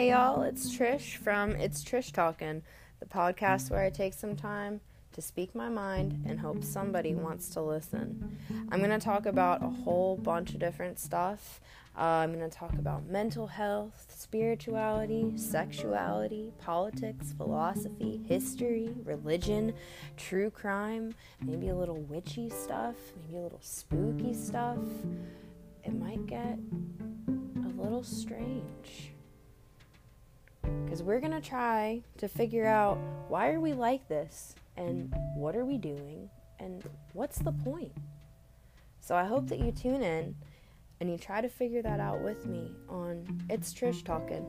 Hey y'all, it's Trish from It's Trish Talkin', the podcast where I take some time to speak my mind and hope somebody wants to listen. I'm going to talk about a whole bunch of different stuff. Uh, I'm going to talk about mental health, spirituality, sexuality, politics, philosophy, history, religion, true crime, maybe a little witchy stuff, maybe a little spooky stuff. It might get a little strange because we're going to try to figure out why are we like this and what are we doing and what's the point? So i hope that you tune in and you try to figure that out with me on it's trish talking